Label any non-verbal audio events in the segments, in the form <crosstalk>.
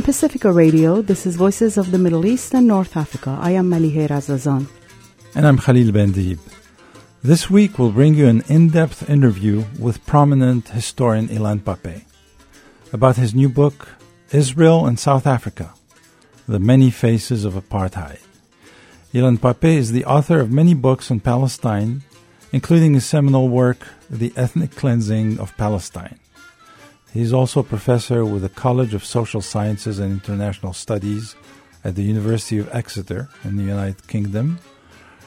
From Pacifica Radio, this is Voices of the Middle East and North Africa. I am Malihe Razazan. And I'm Khalil Bendib. This week we'll bring you an in-depth interview with prominent historian Ilan Pappé about his new book, Israel and South Africa, The Many Faces of Apartheid. Ilan Pappé is the author of many books on Palestine, including his seminal work, The Ethnic Cleansing of Palestine. He's also a professor with the College of Social Sciences and International Studies at the University of Exeter in the United Kingdom,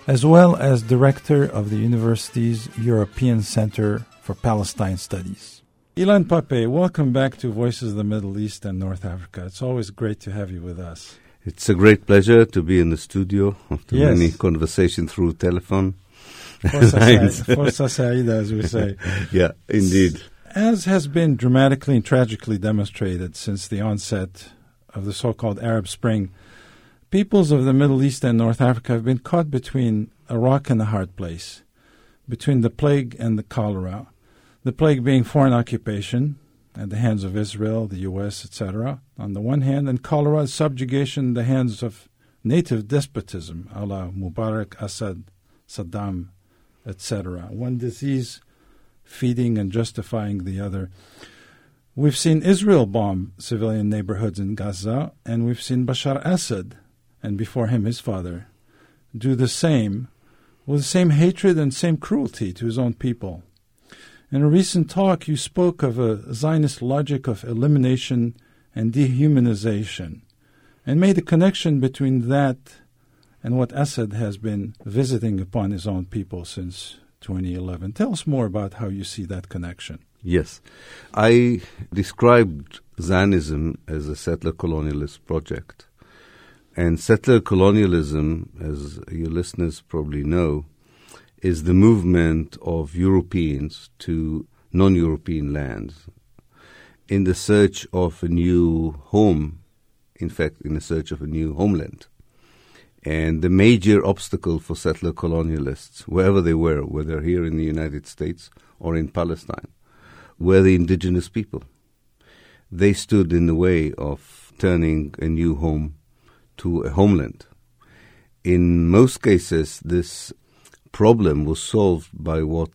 as well as director of the university's European Center for Palestine Studies. Ilan Pappé, welcome back to Voices of the Middle East and North Africa. It's always great to have you with us. It's a great pleasure to be in the studio after Yes. many conversation through telephone. Forza <laughs> Lines. Forza Saida, as we say. <laughs> yeah, indeed. As has been dramatically and tragically demonstrated since the onset of the so called Arab Spring, peoples of the Middle East and North Africa have been caught between a rock and a hard place, between the plague and the cholera. The plague being foreign occupation at the hands of Israel, the U.S., etc., on the one hand, and cholera subjugation in the hands of native despotism, a la Mubarak, Assad, Saddam, etc. One disease feeding and justifying the other. We've seen Israel bomb civilian neighborhoods in Gaza, and we've seen Bashar Assad, and before him his father, do the same with the same hatred and same cruelty to his own people. In a recent talk, you spoke of a Zionist logic of elimination and dehumanization, and made a connection between that and what Assad has been visiting upon his own people since 2011. Tell us more about how you see that connection. Yes. I described Zionism as a settler colonialist project. And settler colonialism, as your listeners probably know, is the movement of Europeans to non European lands in the search of a new home, in fact, in the search of a new homeland. And the major obstacle for settler colonialists, wherever they were, whether here in the United States or in Palestine, were the indigenous people. They stood in the way of turning a new home to a homeland. In most cases, this problem was solved by what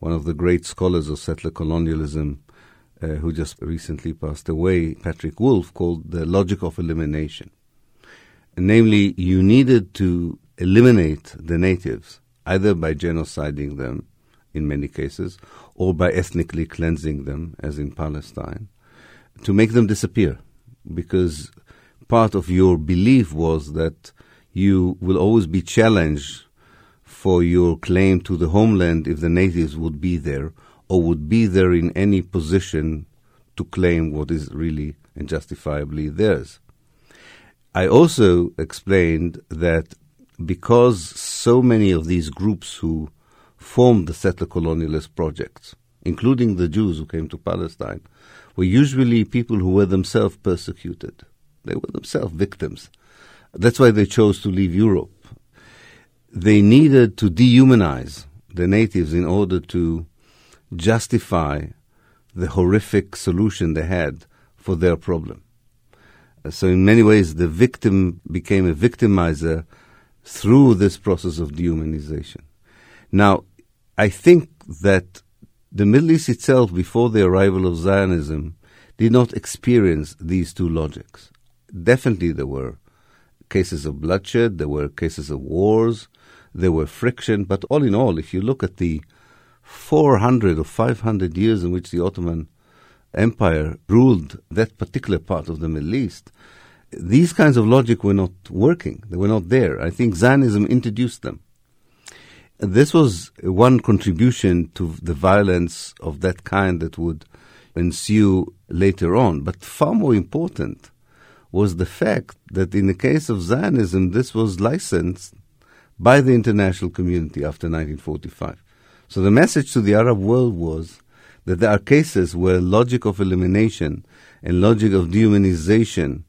one of the great scholars of settler colonialism, uh, who just recently passed away, Patrick Wolfe, called the logic of elimination. Namely, you needed to eliminate the natives, either by genociding them, in many cases, or by ethnically cleansing them, as in Palestine, to make them disappear. Because part of your belief was that you will always be challenged for your claim to the homeland if the natives would be there, or would be there in any position to claim what is really and justifiably theirs. I also explained that because so many of these groups who formed the settler colonialist projects, including the Jews who came to Palestine, were usually people who were themselves persecuted. They were themselves victims. That's why they chose to leave Europe. They needed to dehumanize the natives in order to justify the horrific solution they had for their problem. So, in many ways, the victim became a victimizer through this process of dehumanization. Now, I think that the Middle East itself, before the arrival of Zionism, did not experience these two logics. Definitely, there were cases of bloodshed, there were cases of wars, there were friction, but all in all, if you look at the 400 or 500 years in which the Ottoman Empire ruled that particular part of the Middle East, these kinds of logic were not working. They were not there. I think Zionism introduced them. This was one contribution to the violence of that kind that would ensue later on. But far more important was the fact that in the case of Zionism, this was licensed by the international community after 1945. So the message to the Arab world was that there are cases where logic of elimination and logic of dehumanization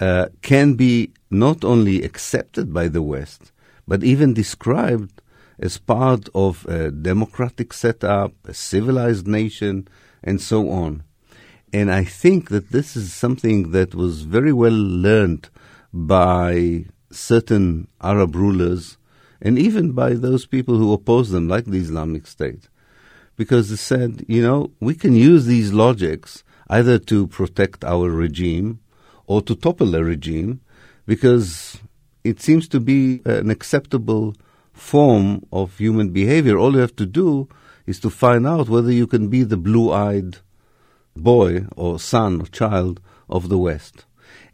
uh, can be not only accepted by the West, but even described as part of a democratic setup, a civilized nation, and so on. And I think that this is something that was very well learned by certain Arab rulers and even by those people who oppose them, like the Islamic State. Because they said, you know, we can use these logics either to protect our regime or to topple a regime because it seems to be an acceptable form of human behavior. All you have to do is to find out whether you can be the blue eyed boy or son or child of the West.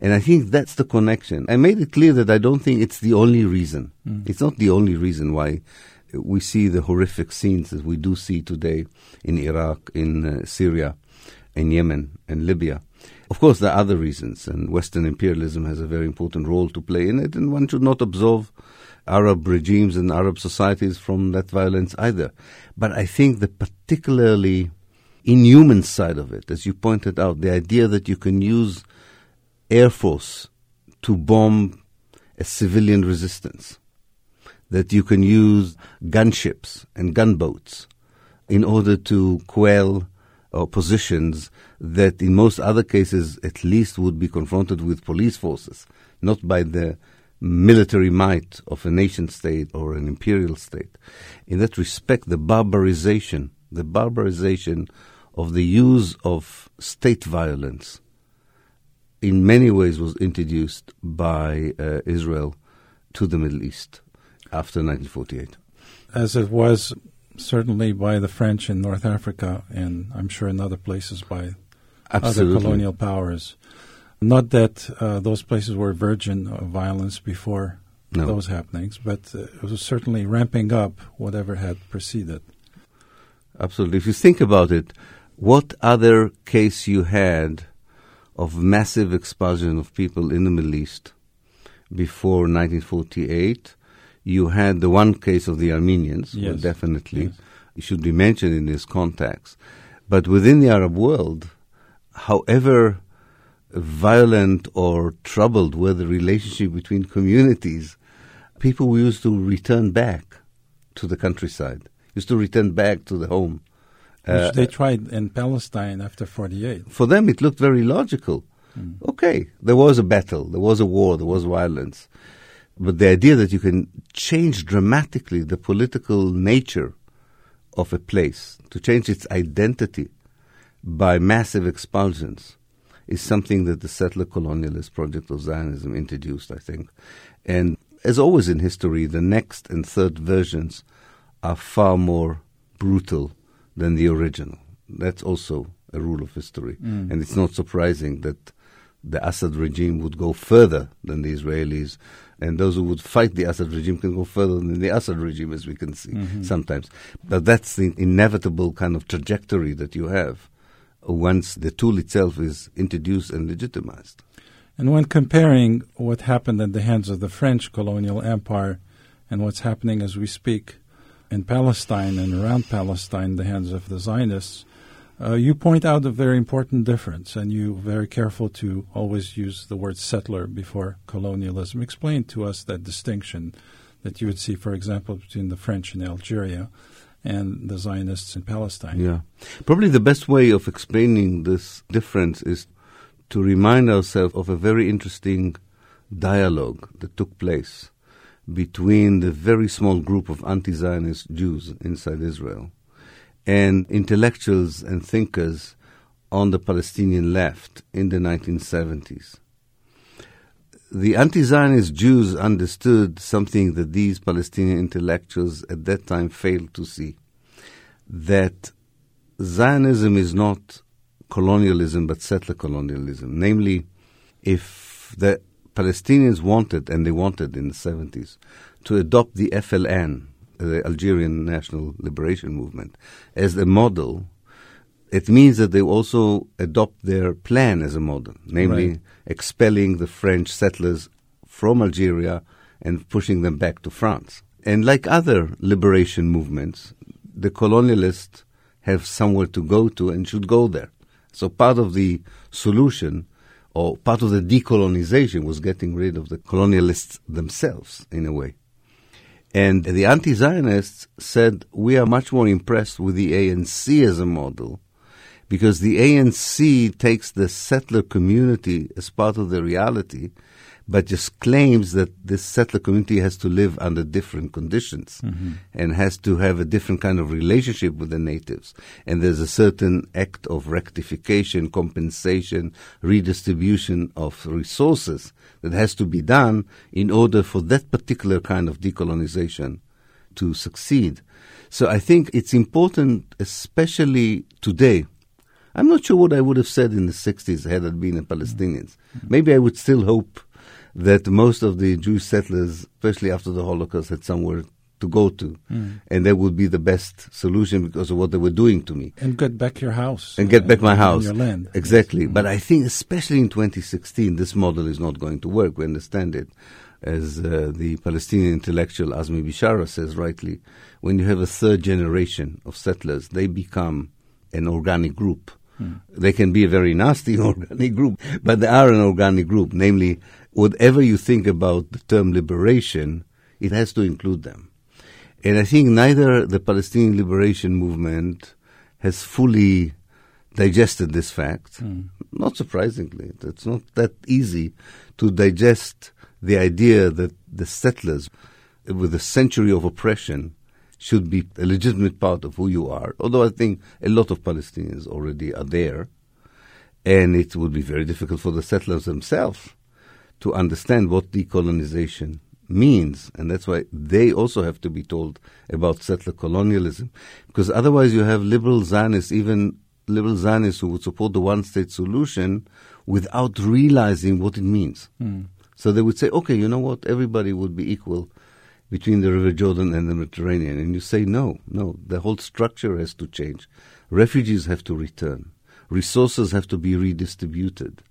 And I think that's the connection. I made it clear that I don't think it's the only reason. Mm. It's not the only reason why we see the horrific scenes that we do see today in Iraq, in uh, Syria, in Yemen, and Libya. Of course, there are other reasons, and Western imperialism has a very important role to play in it, and one should not absolve Arab regimes and Arab societies from that violence either. But I think the particularly inhuman side of it, as you pointed out, the idea that you can use air force to bomb a civilian resistance, that you can use gunships and gunboats in order to quell oppositions that in most other cases at least would be confronted with police forces, not by the military might of a nation state or an imperial state. In that respect, the barbarization, the barbarization of the use of state violence in many ways was introduced by uh, Israel to the Middle East after 1948. As it was certainly by the French in North Africa, and I'm sure in other places by Absolutely. other colonial powers. Not that uh, those places were virgin of violence before no. those happenings, but uh, it was certainly ramping up whatever had preceded. Absolutely. If you think about it, what other case you had of massive expulsion of people in the Middle East before 1948? You had the one case of the Armenians, yes. definitely. Yes. It should be mentioned in this context. But within the Arab world, however violent or troubled were the relationship between communities, people used to return back to the countryside, used to return back to the home. Which uh, they tried in Palestine after 48. For them, it looked very logical. Mm. Okay, there was a battle, there was a war, there was violence. But the idea that you can change dramatically the political nature of a place, to change its identity by massive expulsions, is something that the settler colonialist project of Zionism introduced, I think. And as always in history, the next and third versions are far more brutal than the original. That's also a rule of history. Mm. And it's not surprising that the Assad regime would go further than the Israelis, and those who would fight the Assad regime can go further than the Assad regime, as we can see mm-hmm. sometimes. But that's the inevitable kind of trajectory that you have once the tool itself is introduced and legitimized. And when comparing what happened at the hands of the French colonial empire and what's happening as we speak in Palestine and around Palestine, the hands of the Zionists, uh, you point out a very important difference, and you very careful to always use the word settler before colonialism. Explain to us that distinction that you would see, for example, between the French in Algeria and the Zionists in Palestine. Yeah. Probably the best way of explaining this difference is to remind ourselves of a very interesting dialogue that took place between the very small group of anti Zionist Jews inside Israel and intellectuals and thinkers on the Palestinian left in the 1970s. The anti Zionist Jews understood something that these Palestinian intellectuals at that time failed to see that Zionism is not colonialism but settler colonialism. Namely, if the Palestinians wanted, and they wanted in the 70s, to adopt the FLN, the Algerian National Liberation Movement, as a model, it means that they also adopt their plan as a model, namely right. expelling the French settlers from Algeria and pushing them back to France. And like other liberation movements, the colonialists have somewhere to go to and should go there. So part of the solution or part of the decolonization was getting rid of the colonialists themselves in a way. And the anti-Zionists said, we are much more impressed with the ANC as a model because the ANC takes the settler community as part of the reality, but just claims that this settler community has to live under different conditions Mm-hmm. and has to have a different kind of relationship with the natives. And there's a certain act of rectification, compensation, redistribution of resources that has to be done in order for that particular kind of decolonization to succeed. So I think it's important, especially today. I'm not sure what I would have said in the 60s had I been a Palestinians. Maybe I would still hope that most of the Jewish settlers, especially after the Holocaust, had somewhere to go to, and that would be the best solution because of what they were doing to me And get back your house. and get uh, back my and house. Your land. Exactly. But I think, especially in 2016, this model is not going to work. We understand it. As uh, the Palestinian intellectual Azmi Bishara says rightly, when you have a third generation of settlers, they become an organic group. They can be a very nasty <laughs> organic group, but they are an organic group. Namely, whatever you think about the term liberation, it has to include them. And I think neither the Palestinian liberation movement has fully digested this fact. Hmm. Not surprisingly, it's not that easy to digest the idea that the settlers, with a century of oppression, should be a legitimate part of who you are. Although I think a lot of Palestinians already are there, and it would be very difficult for the settlers themselves to understand what decolonization means, and that's why they also have to be told about settler colonialism, because otherwise you have liberal Zionists, even liberal Zionists who would support the one-state solution without realizing what it means. Hmm. So they would say, okay, you know what, everybody would be equal between the River Jordan and the Mediterranean, and you say, no, no, the whole structure has to change. Refugees have to return. Resources have to be redistributed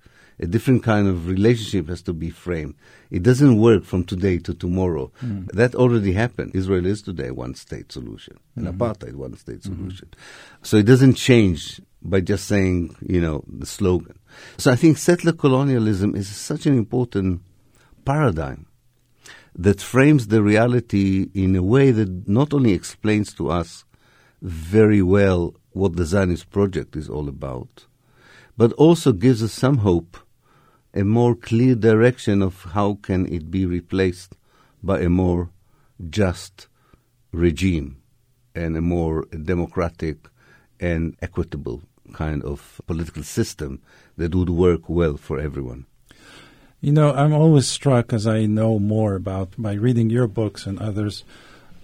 a different kind of relationship has to be framed. It doesn't work from today to tomorrow. Mm-hmm. That already happened. Israel is today a one state solution, an mm-hmm. apartheid one state mm-hmm. solution. So it doesn't change by just saying, you know, the slogan. So I think settler colonialism is such an important paradigm that frames the reality in a way that not only explains to us very well what the Zionist project is all about, but also gives us some hope, a more clear direction of how can it be replaced by a more just regime and a more democratic and equitable kind of political system that would work well for everyone. You know, I'm always struck as I know more about by reading your books and others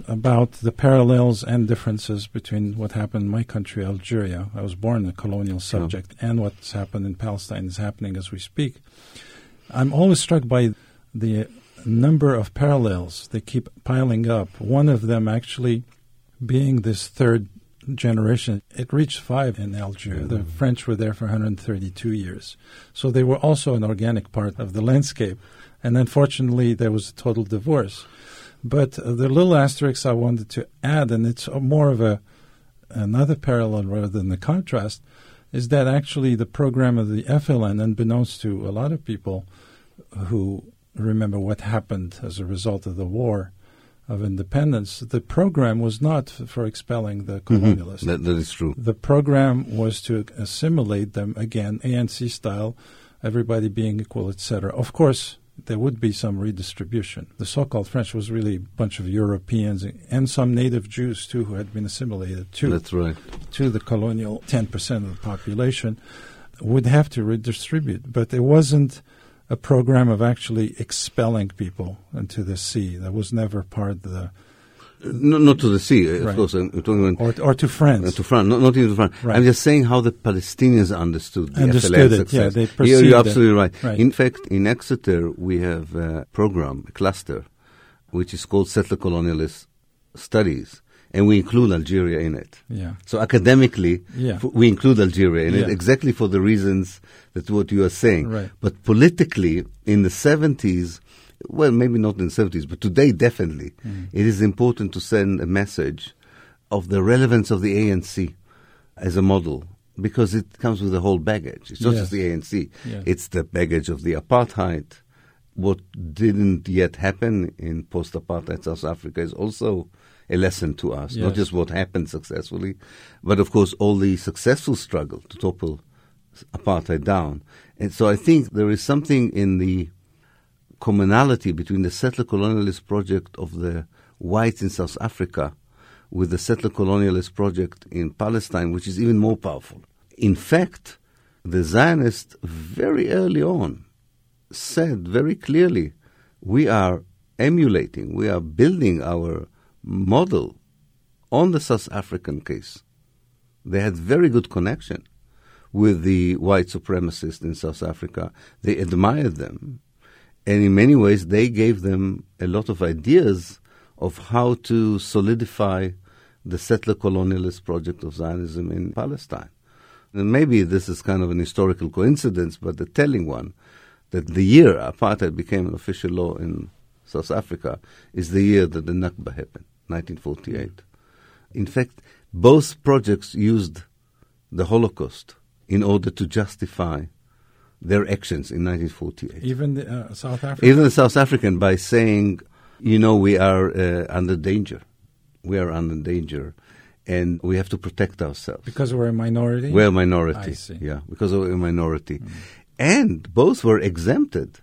about the parallels and differences between what happened in my country, Algeria. I was born a colonial subject, and what's happened in Palestine is happening as we speak. I'm always struck by the number of parallels they keep piling up. One of them actually being this third generation. It reached five in Algeria. The French were there for 132 years. So they were also an organic part of the landscape. And unfortunately, there was a total divorce. But uh, the little asterisk I wanted to add, and it's more of a another parallel rather than the contrast, is that actually the program of the FLN, unbeknownst to a lot of people who remember what happened as a result of the war of independence, the program was not for expelling the mm-hmm. colonialists. That, that is true. The program was to assimilate them again, ANC style, everybody being equal, etc. Of course, there would be some redistribution. The so-called French was really a bunch of Europeans and some native Jews too who had been assimilated too That's right. to the colonial 10% of the population would have to redistribute. But it wasn't a program of actually expelling people into the sea. That was never part of the, No, not to the sea, of Right. course. I'm talking about or, or to France. Uh, to France, not, not even to France. Right. I'm just saying how the Palestinians understood the Understood it, success. yeah, they You're- You're absolutely right. Right. In fact, in Exeter, we have a program, a cluster, which is called Settler Colonialist Studies, and we include Algeria in it. yeah. So academically, Yeah. f- we include Algeria in it exactly for the reasons that what you are saying. Right. But politically, in the 70s, well, maybe not in the 70s, but today definitely, Mm. it is important to send a message of the relevance of the ANC as a model because it comes with a whole baggage. It's not Yes. just the ANC. Yes. It's the baggage of the apartheid, what didn't yet happen in post apartheid South Africa is also a lesson to us, yes. not just what happened successfully, but of course all the successful struggle to topple apartheid down. And so I think there is something in the commonality between the settler colonialist project of the whites in South Africa with the settler colonialist project in Palestine, which is even more powerful. In fact, the Zionists very early on said very clearly, we are emulating, we are building our model on the South African case. They had very good connection with the white supremacists in South Africa. They admired them. And in many ways, they gave them a lot of ideas of how to solidify the settler colonialist project of Zionism in Palestine. And maybe this is kind of an historical coincidence, but the telling one that the year apartheid became an official law in South Africa is the year that the Nakba happened, 1948. In fact, both projects used the Holocaust in order to justify their actions in 1948. Even the uh, South African? Even the South African by saying, you know, we are uh, under danger. We are under danger and we have to protect ourselves. Because we're a minority? We're a minority. I see. Yeah, because we're a minority. Mm. And both were exempted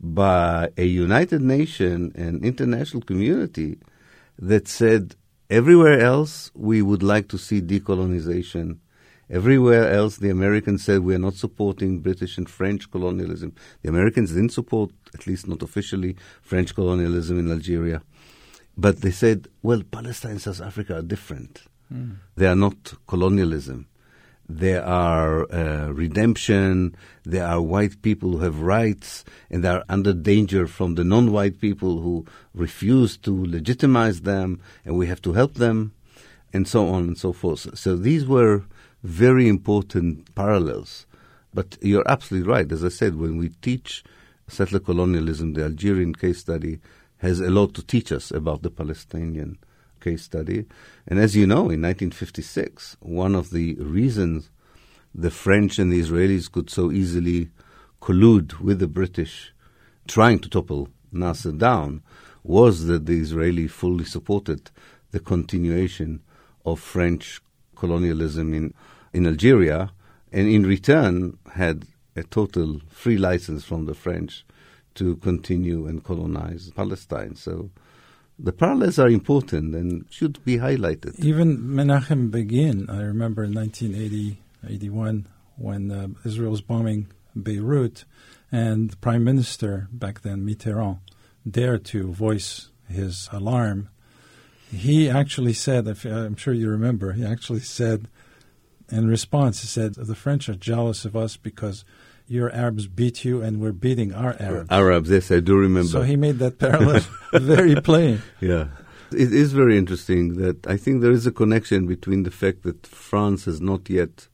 by a United Nations and international community that said everywhere else we would like to see decolonization. Everywhere else, the Americans said we are not supporting British and French colonialism. The Americans didn't support, at least not officially, French colonialism in Algeria. But they said, well, Palestine and South Africa are different. Mm. They are not colonialism. There are uh, redemption. There are white people who have rights, and they are under danger from the non-white people who refuse to legitimize them, and we have to help them, and so on and so forth. So these were very important parallels. But you're absolutely right. As I said, when we teach settler colonialism, the Algerian case study has a lot to teach us about the Palestinian case study. And as you know, in 1956, one of the reasons the French and the Israelis could so easily collude with the British trying to topple Nasser down was that the Israeli fully supported the continuation of French colonialism in, in Algeria and in return had a total free license from the French to continue and colonize Palestine. So the parallels are important and should be highlighted. Even Menachem Begin, I remember in 1980, 81, when uh, Israel was bombing Beirut, and the Prime Minister back then, Mitterrand, dared to voice his alarm. He actually said, I'm sure you remember, he actually said, in response, he said, the French are jealous of us because your Arabs beat you and we're beating our Arabs. Arabs, yes, I do remember. So he made that parallel <laughs> very plain. Yeah. It is very interesting that I think there is a connection between the fact that France has not yet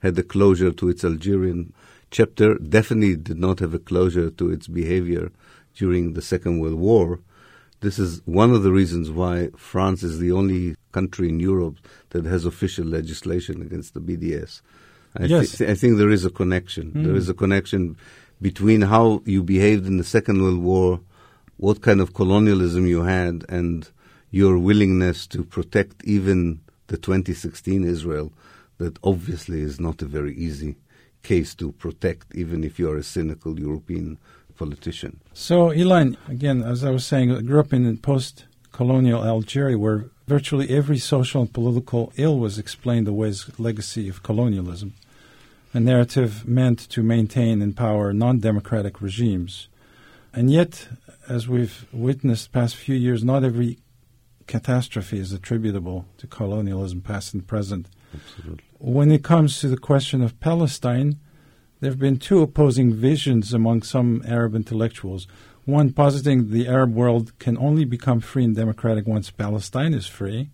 had a closure to its Algerian chapter, definitely did not have a closure to its behavior during the Second World War. This is one of the reasons why France is the only country in Europe that has official legislation against the BDS. I, yes. th- I think there is a connection. Mm. There is a connection between how you behaved in the Second World War, what kind of colonialism you had, and your willingness to protect even the 2016 Israel, that obviously is not a very easy case to protect, even if you are a cynical European politician. So, Ilan, again, as I was saying, I grew up in post colonial Algeria where virtually every social and political ill was explained away as legacy of colonialism a narrative meant to maintain and power non democratic regimes. And yet, as we've witnessed the past few years, not every catastrophe is attributable to colonialism, past and present. Absolutely. When it comes to the question of Palestine, there have been two opposing visions among some Arab intellectuals. One positing the Arab world can only become free and democratic once Palestine is free.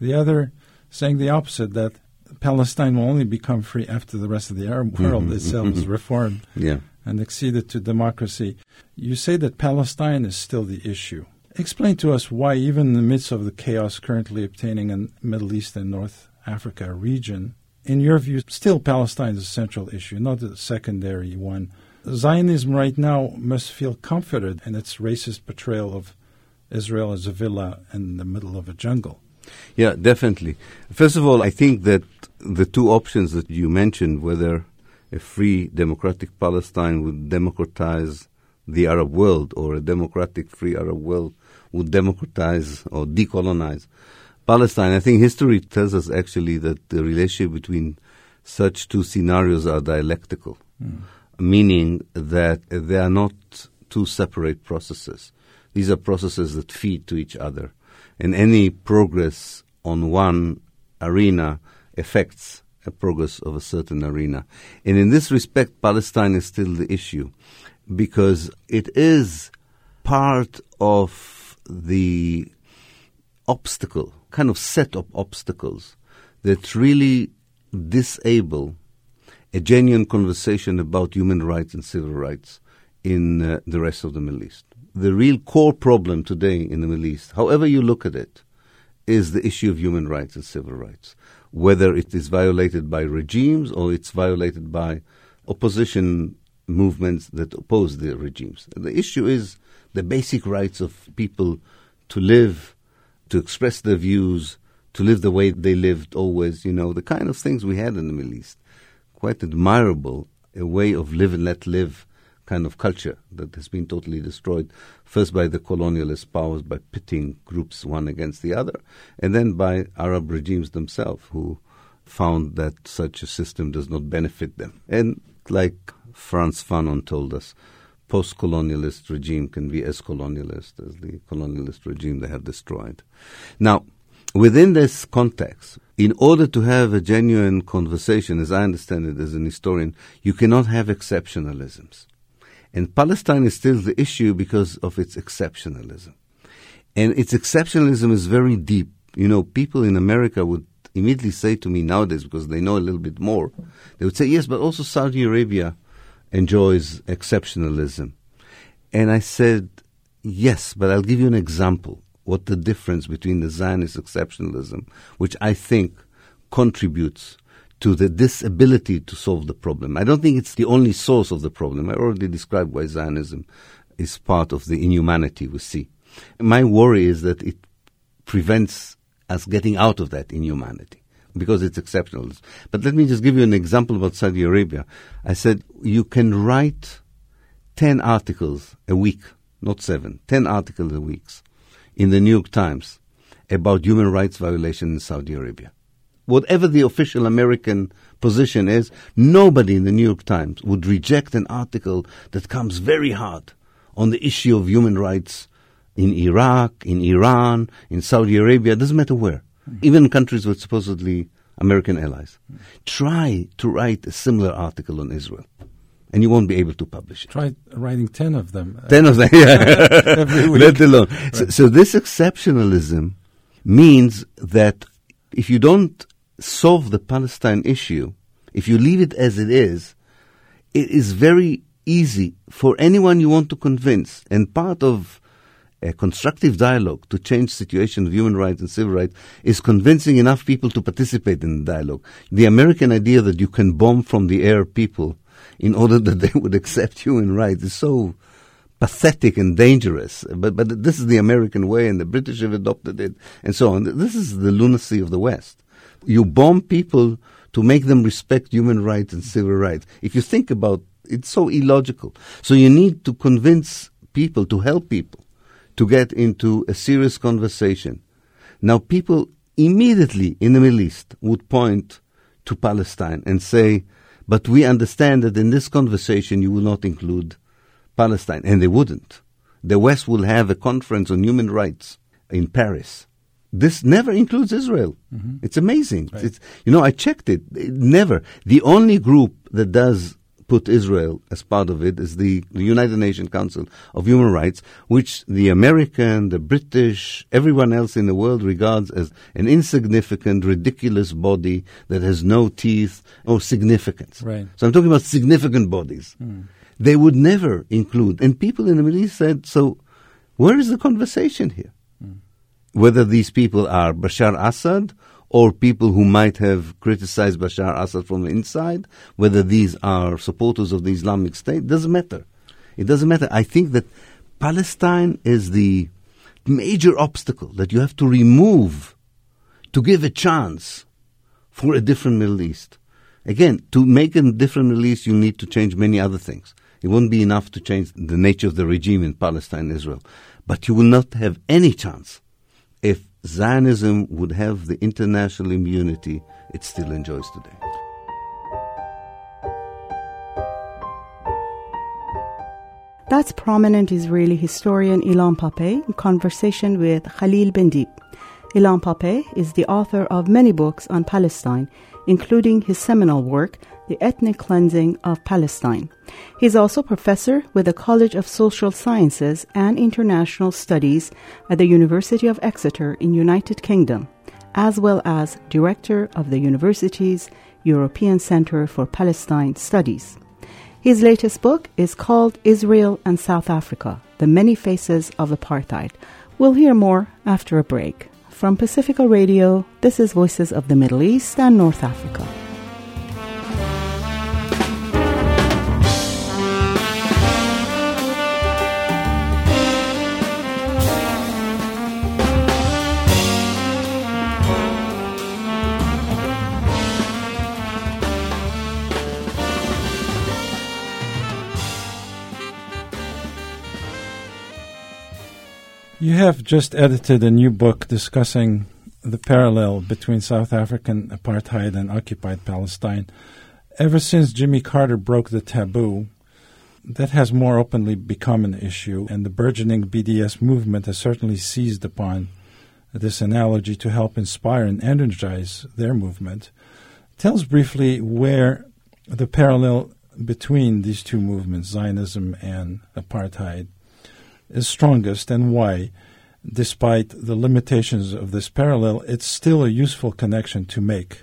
The other saying the opposite, that Palestine will only become free after the rest of the Arab world mm-hmm, itself is reformed yeah. and acceded to democracy. You say that Palestine is still the issue. Explain to us why, even in the midst of the chaos currently obtaining in the Middle East and North Africa region, in your view, still Palestine is a central issue, not a secondary one Zionism right now must feel comforted in its racist portrayal of Israel as a villa in the middle of a jungle. Yeah, definitely. First of all, I think that the two options that you mentioned, whether a free democratic Palestine would democratize the Arab world or a democratic free Arab world would democratize or decolonize Palestine. I think history tells us actually that the relationship between such two scenarios are dialectical, mm. meaning that they are not two separate processes. These are processes that feed to each other. And any progress on one arena affects a progress of a certain arena. And in this respect, Palestine is still the issue because it is part of the obstacle, kind of set of obstacles that really disable a genuine conversation about human rights and civil rights in uh, the rest of the Middle East. The real core problem today in the Middle East, however you look at it, is the issue of human rights and civil rights, whether it is violated by regimes or it's violated by opposition movements that oppose the regimes. The issue is the basic rights of people to live, to express their views, to live the way they lived always, you know, the kind of things we had in the Middle East. Quite admirable, a way of live and let live kind of culture that has been totally destroyed, first by the colonialist powers by pitting groups one against the other, and then by Arab regimes themselves who found that such a system does not benefit them. And like Frantz Fanon told us, post-colonialist regime can be as colonialist as the colonialist regime they have destroyed. Now, within this context, in order to have a genuine conversation, as I understand it as an historian, you cannot have exceptionalisms. And Palestine is still the issue because of its exceptionalism. And its exceptionalism is very deep. You know, people in America would immediately say to me nowadays, because they know a little bit more, they would say, yes, but also Saudi Arabia enjoys exceptionalism. And I said, yes, but I'll give you an example what the difference between the Zionist exceptionalism, which I think contributes to the disability to solve the problem. I don't think it's the only source of the problem. I already described why Zionism is part of the inhumanity we see. My worry is that it prevents us getting out of that inhumanity because it's exceptional. But let me just give you an example about Saudi Arabia. I said you can write 10 articles a week, not seven, 10 articles a week in the New York Times about human rights violations in Saudi Arabia. Whatever the official American position is, nobody in the New York Times would reject an article that comes very hard on the issue of human rights in Iraq, in Iran, in Saudi Arabia, doesn't matter where mm-hmm. even countries with supposedly American allies. Try to write a similar article on Israel, and you won't be able to publish it. Try writing 10 of them. Uh, ten of them, <laughs> yeah. <laughs> Let alone. Right. So, so this exceptionalism means that if you don't solve the Palestine issue, if you leave it as it is, it is very easy for anyone you want to convince. And part of a constructive dialogue to change situation of human rights and civil rights is convincing enough people to participate in the dialogue. The American idea that you can bomb from the air people in <laughs> order that they would accept human rights is so pathetic and dangerous. But but this is the American way, and the British have adopted it, and so on. This is the lunacy of the West. You bomb people to make them respect human rights and civil rights. If you think about it's so illogical. So you need to convince people to help people to get into a serious conversation. Now, people immediately in the Middle East would point to Palestine and say, but we understand that in this conversation you will not include Palestine. And they wouldn't. The West will have a conference on human rights in Paris. This never includes Israel. Mm-hmm. It's amazing. Right. It's, you know, I checked it. it. Never. The only group that does put Israel as part of it is the, the United Nations Council of Human Rights, which the American, the British, everyone else in the world regards as an insignificant, ridiculous body that has no teeth or significance. Right. So I'm talking about significant bodies. Mm. They would never include. And people in the Middle East said, so where is the conversation here? Whether these people are Bashar Assad or people who might have criticized Bashar Assad from the inside, whether these are supporters of the Islamic State, doesn't matter. It doesn't matter. I think that Palestine is the major obstacle that you have to remove to give a chance for a different Middle East. Again, to make a different Middle East, you need to change many other things. It won't be enough to change the nature of the regime in Palestine and Israel. But you will not have any chance Zionism would have the international immunity it still enjoys today. That's prominent Israeli historian Ilan Pappé in conversation with Khalil Bendib. Ilan Pappé is the author of many books on Palestine, including his seminal work, The Ethnic Cleansing of Palestine. He is also professor with the College of Social Sciences and International Studies at the University of Exeter in United Kingdom, as well as director of the university's European Center for Palestine Studies. His latest book is called Israel and South Africa The Many Faces of Apartheid. We'll hear more after a break. From Pacifica Radio, this is Voices of the Middle East and North Africa. You have just edited a new book discussing the parallel between South African apartheid and occupied Palestine. Ever since Jimmy Carter broke the taboo, that has more openly become an issue, and the burgeoning BDS movement has certainly seized upon this analogy to help inspire and energize their movement. Tell us briefly where the parallel between these two movements, Zionism and apartheid, is strongest and why, despite the limitations of this parallel, it's still a useful connection to make.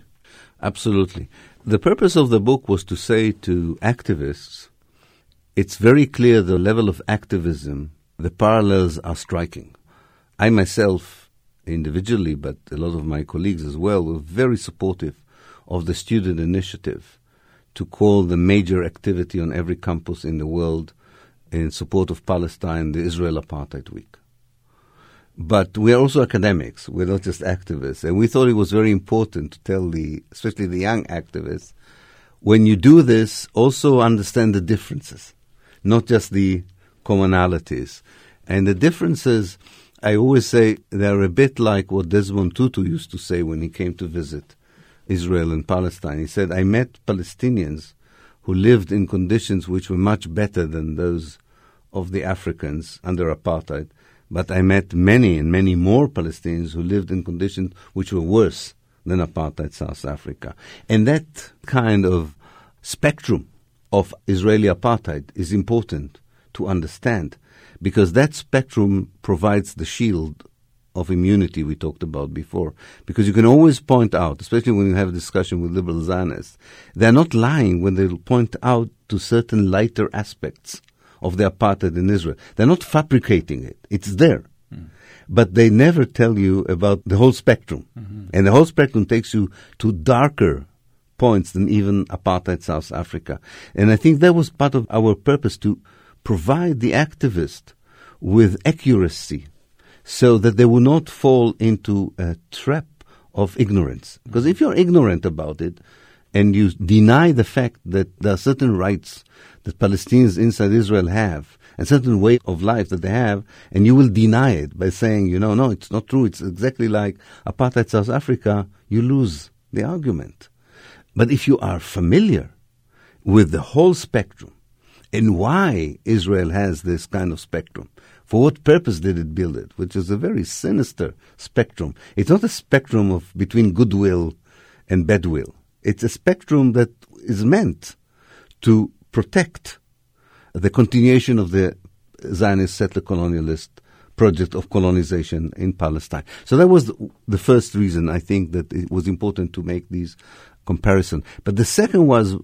Absolutely. The purpose of the book was to say to activists it's very clear the level of activism, the parallels are striking. I myself, individually, but a lot of my colleagues as well, were very supportive of the student initiative to call the major activity on every campus in the world in support of Palestine, the Israel Apartheid Week. But we are also academics. We're not just activists. And we thought it was very important to tell the, especially the young activists, when you do this, also understand the differences, not just the commonalities. And the differences, I always say, they're a bit like what Desmond Tutu used to say when he came to visit Israel and Palestine. He said, I met Palestinians who lived in conditions which were much better than those of the Africans under apartheid, but I met many and many more Palestinians who lived in conditions which were worse than apartheid South Africa. And that kind of spectrum of Israeli apartheid is important to understand because that spectrum provides the shield of immunity we talked about before. Because you can always point out, especially when you have a discussion with liberal Zionists, they're not lying when they point out to certain lighter aspects of the apartheid in Israel. They're not fabricating it. It's there. Mm. But they never tell you about the whole spectrum. Mm-hmm. And the whole spectrum takes you to darker points than even apartheid South Africa. And I think that was part of our purpose to provide the activist with accuracy so that they will not fall into a trap of ignorance. Because if you're ignorant about it and you deny the fact that there are certain rights that Palestinians inside Israel have, a certain way of life that they have, and you will deny it by saying, you know, no, it's not true. It's exactly like apartheid South Africa. You lose the argument. But if you are familiar with the whole spectrum and why Israel has this kind of spectrum, for what purpose did it build it? Which is a very sinister spectrum. It's not a spectrum of between goodwill and badwill. It's a spectrum that is meant to protect the continuation of the Zionist settler colonialist project of colonization in Palestine. So that was the first reason I think that it was important to make these comparison. But the second was,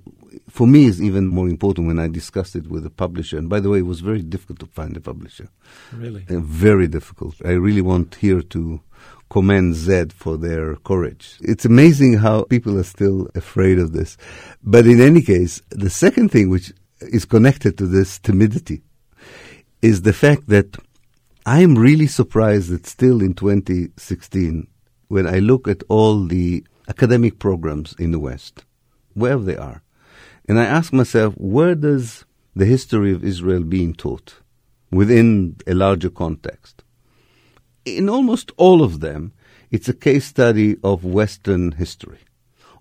for me, is even more important when I discussed it with the publisher. And by the way, it was very difficult to find a publisher. Really? Uh, very difficult. I really want here to commend Z for their courage. It's amazing how people are still afraid of this. But in any case, the second thing which is connected to this timidity is the fact that I'm really surprised that still in 2016, when I look at all the academic programs in the West, wherever they are, and I ask myself, where does the history of Israel being taught within a larger context? In almost all of them, it's a case study of Western history,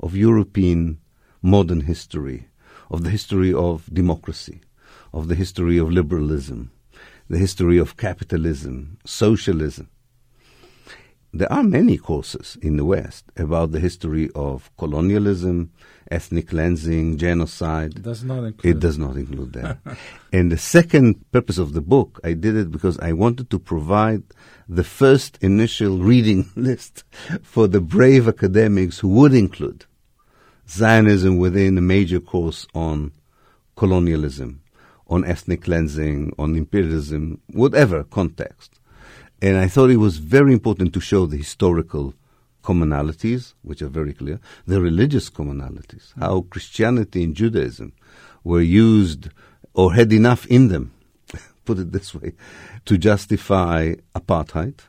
of European modern history, of the history of democracy, of the history of liberalism, the history of capitalism, socialism. There are many courses in the West about the history of colonialism, ethnic cleansing, genocide. It does not include. It does not include that. <laughs> and the second purpose of the book, I did it because I wanted to provide the first initial reading <laughs> list for the brave academics who would include Zionism within a major course on colonialism, on ethnic cleansing, on imperialism, whatever context. And I thought it was very important to show the historical commonalities, which are very clear, the religious commonalities, how Christianity and Judaism were used or had enough in them, <laughs> put it this way, to justify apartheid.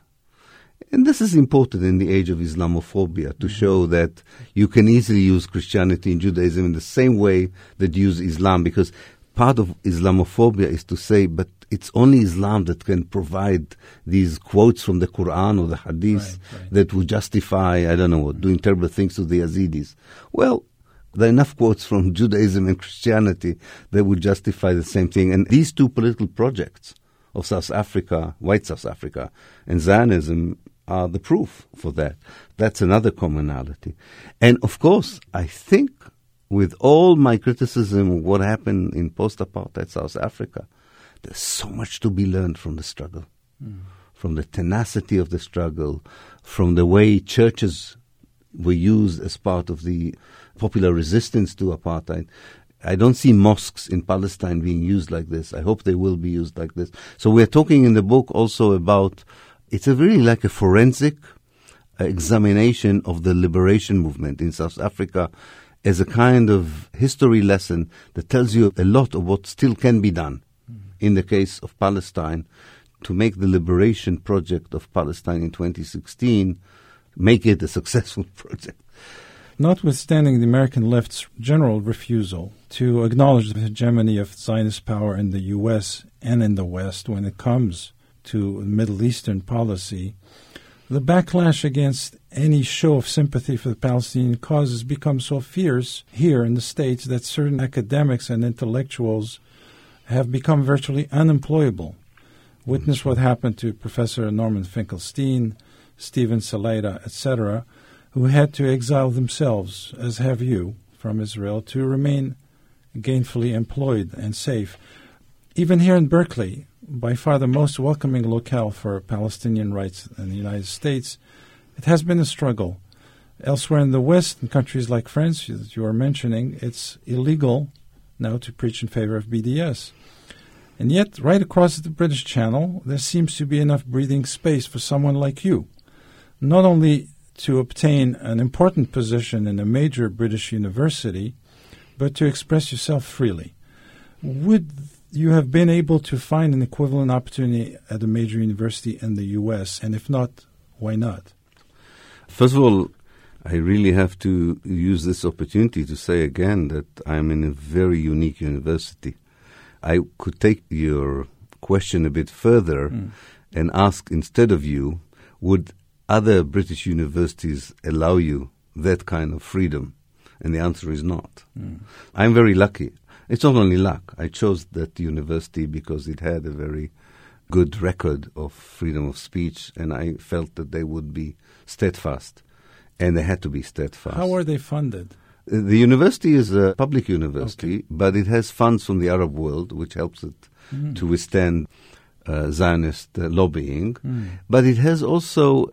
And this is important in the age of Islamophobia to show mm-hmm. that you can easily use Christianity and Judaism in the same way that you use Islam, because part of Islamophobia is to say, but it's only Islam that can provide these quotes from the Quran or the Hadith Right, right. that would justify, I don't know what, doing terrible things to the Yazidis. Well, there are enough quotes from Judaism and Christianity that would justify the same thing. And these two political projects of South Africa, white South Africa, and Zionism are the proof for that. That's another commonality. And of course, I think with all my criticism of what happened in post apartheid South Africa, there's so much to be learned from the struggle, hmm. from the tenacity of the struggle, from the way churches were used as part of the popular resistance to apartheid. I don't see mosques in Palestine being used like this. I hope they will be used like this. So we're talking in the book also about it's a really like a forensic examination of the liberation movement in South Africa as a kind of history lesson that tells you a lot of what still can be done in the case of Palestine to make the liberation project of Palestine in 2016 make it a <laughs> successful project. Notwithstanding the American left's general refusal to acknowledge the hegemony of Zionist power in the U.S. and in the West when it comes to Middle Eastern policy, the backlash against any show of sympathy for the Palestinian cause has become so fierce here in the States that certain academics and intellectuals have become virtually unemployable. Witness what happened to Professor Norman Finkelstein, Steven Salaita, etc., who had to exile themselves, as have you, from Israel to remain gainfully employed and safe. Even here in Berkeley, by far the most welcoming locale for Palestinian rights in the United States, it has been a struggle. Elsewhere in the West, in countries like France that you are mentioning, it's illegal now to preach in favor of BDS. And yet, right across the British Channel, there seems to be enough breathing space for someone like you, not only to obtain an important position in a major British university, but to express yourself freely. Would you have been able to find an equivalent opportunity at a major university in the U.S., and if not, why not? First of all, I really have to use this opportunity to say again that I'm in a very unique university. I could take your question a bit further Mm. and ask instead of you, would other British universities allow you that kind of freedom? And the answer is not. Mm. I'm very lucky. It's not only luck. I chose that university because it had a very good record of freedom of speech, and I felt that they would be steadfast. And they had to be steadfast. How are they funded? The university is a public university, but it has funds from the Arab world, which helps it Mm. to withstand uh, Zionist uh, lobbying. Mm. But it has also,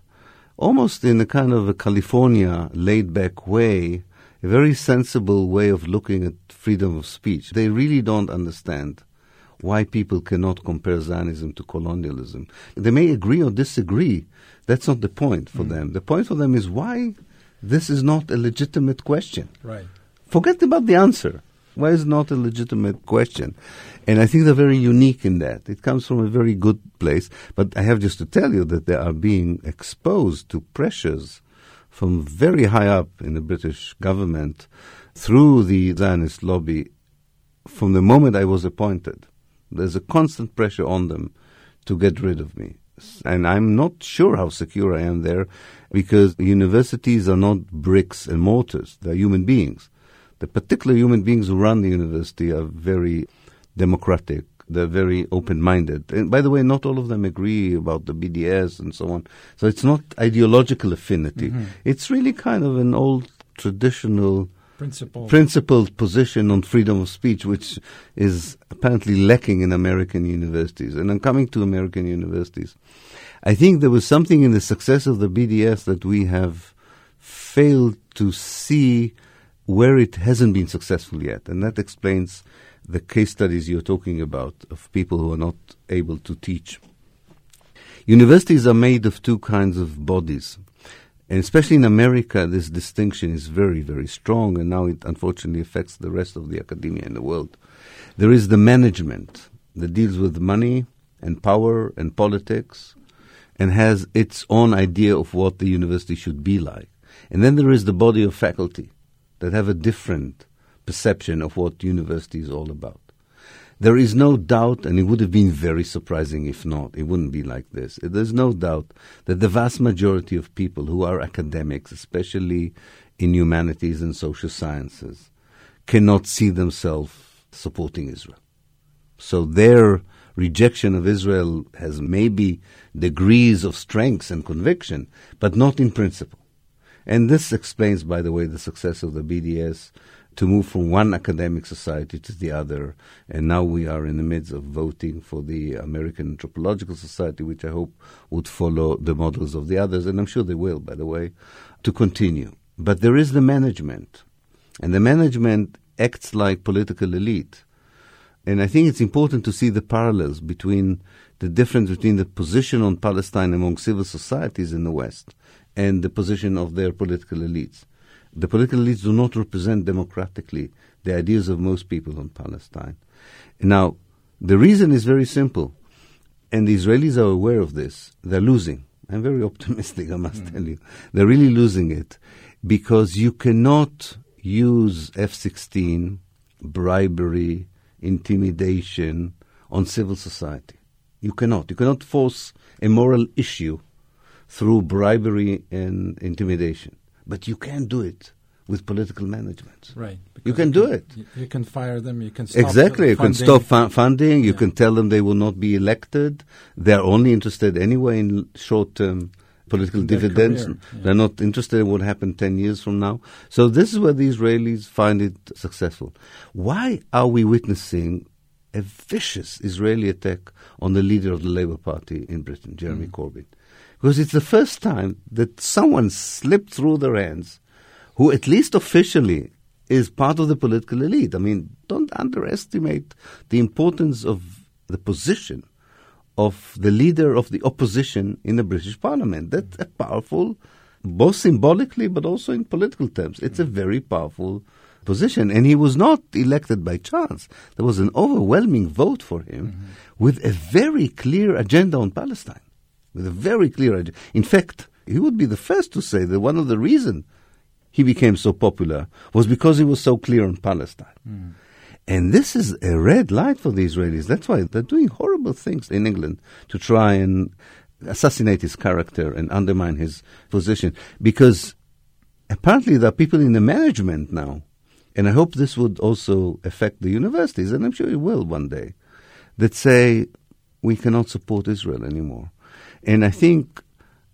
almost in a kind of a California laid back way, a very sensible way of looking at freedom of speech. They really don't understand why people cannot compare Zionism to colonialism. They may agree or disagree That's not the point for mm. them. The point for them is why this is not a legitimate question. Right. Forget about the answer. Why is it not a legitimate question? And I think they're very unique in that. It comes from a very good place. But I have just to tell you that they are being exposed to pressures from very high up in the British government through the Zionist lobby from the moment I was appointed. There's a constant pressure on them to get rid of me. And I'm not sure how secure I am there because universities are not bricks and mortars, they're human beings. The particular human beings who run the university are very democratic. They're very open minded. And by the way, not all of them agree about the BDS and so on. So it's not ideological affinity. Mm-hmm. It's really kind of an old traditional Principle. principled position on freedom of speech, which is apparently lacking in American universities. And I'm coming to American universities. I think there was something in the success of the BDS that we have failed to see where it hasn't been successful yet. And that explains the case studies you're talking about of people who are not able to teach. Universities are made of two kinds of bodies. And especially in America, this distinction is very, very strong, and now it unfortunately affects the rest of the academia in the world. There is the management that deals with money and power and politics and has its own idea of what the university should be like. And then there is the body of faculty that have a different perception of what university is all about. There is no doubt, and it would have been very surprising if not, it wouldn't be like this. There's no doubt that the vast majority of people who are academics, especially in humanities and social sciences, cannot see themselves supporting Israel. So their rejection of Israel has maybe degrees of strength and conviction, but not in principle. And this explains, by the way, the success of the BDS to move from one academic society to the other. And now we are in the midst of voting for the American Anthropological Society, which I hope would follow the models of the others, and I'm sure they will, by the way, to continue. But there is the management, and the management acts like political elite. And I think it's important to see the parallels between the difference between the position on Palestine among civil societies in the West and the position of their political elites. The political elites do not represent democratically the ideas of most people on Palestine. Now, the reason is very simple, and the Israelis are aware of this. They're losing. I'm very <laughs> optimistic, I must mm. tell you. They're really losing it because you cannot use F 16, bribery, intimidation on civil society. You cannot. You cannot force a moral issue through bribery and intimidation. But you can do it with political management. Right. You can, do it. You can fire them. You can stop exactly. You funding. can stop fu- funding. You Yeah. can tell them they will not be elected. They're only interested anyway in short-term political Their dividends. yeah. They're not interested in what happened ten years from now. So this is where the Israelis find it successful. Why are we witnessing a vicious Israeli attack on the leader of the Labour Party in Britain, Jeremy mm. Corbyn? Because it's the first time that someone slipped through their hands who, at least officially, is part of the political elite. I mean, don't underestimate the importance of the position of the leader of the opposition in the British Parliament. That's a powerful, both symbolically but also in political terms. It's a very powerful position. And he was not elected by chance. There was an overwhelming vote for him mm-hmm. with a very clear agenda on Palestine. With a very clear idea. In fact, he would be the first to say that one of the reasons he became so popular was because he was so clear on Palestine. Hmm. And this is a red light for the Israelis. That's why they're doing horrible things in England to try and assassinate his character and undermine his position. Because apparently there are people in the management now, and I hope this would also affect the universities, and I'm sure it will one day, that say we cannot support Israel anymore. And I think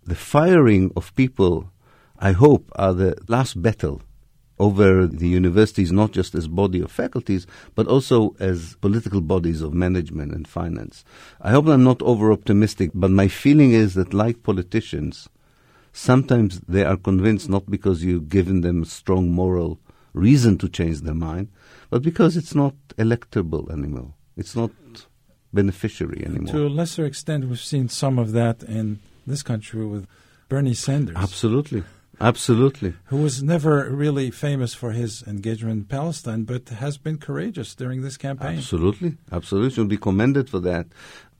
the firing of people, I hope, are the last battle over the universities, not just as body of faculties, but also as political bodies of management and finance. I hope I'm not over optimistic, but my feeling is that, like politicians, sometimes they are convinced not because you've given them strong moral reason to change their mind, but because it's not electable anymore. It's not beneficiary anymore. To a lesser extent, we've seen some of that in this country with Bernie Sanders. Absolutely. Absolutely. Who was never really famous for his engagement in Palestine, but has been courageous during this campaign. Absolutely. Absolutely. Should be commended for that.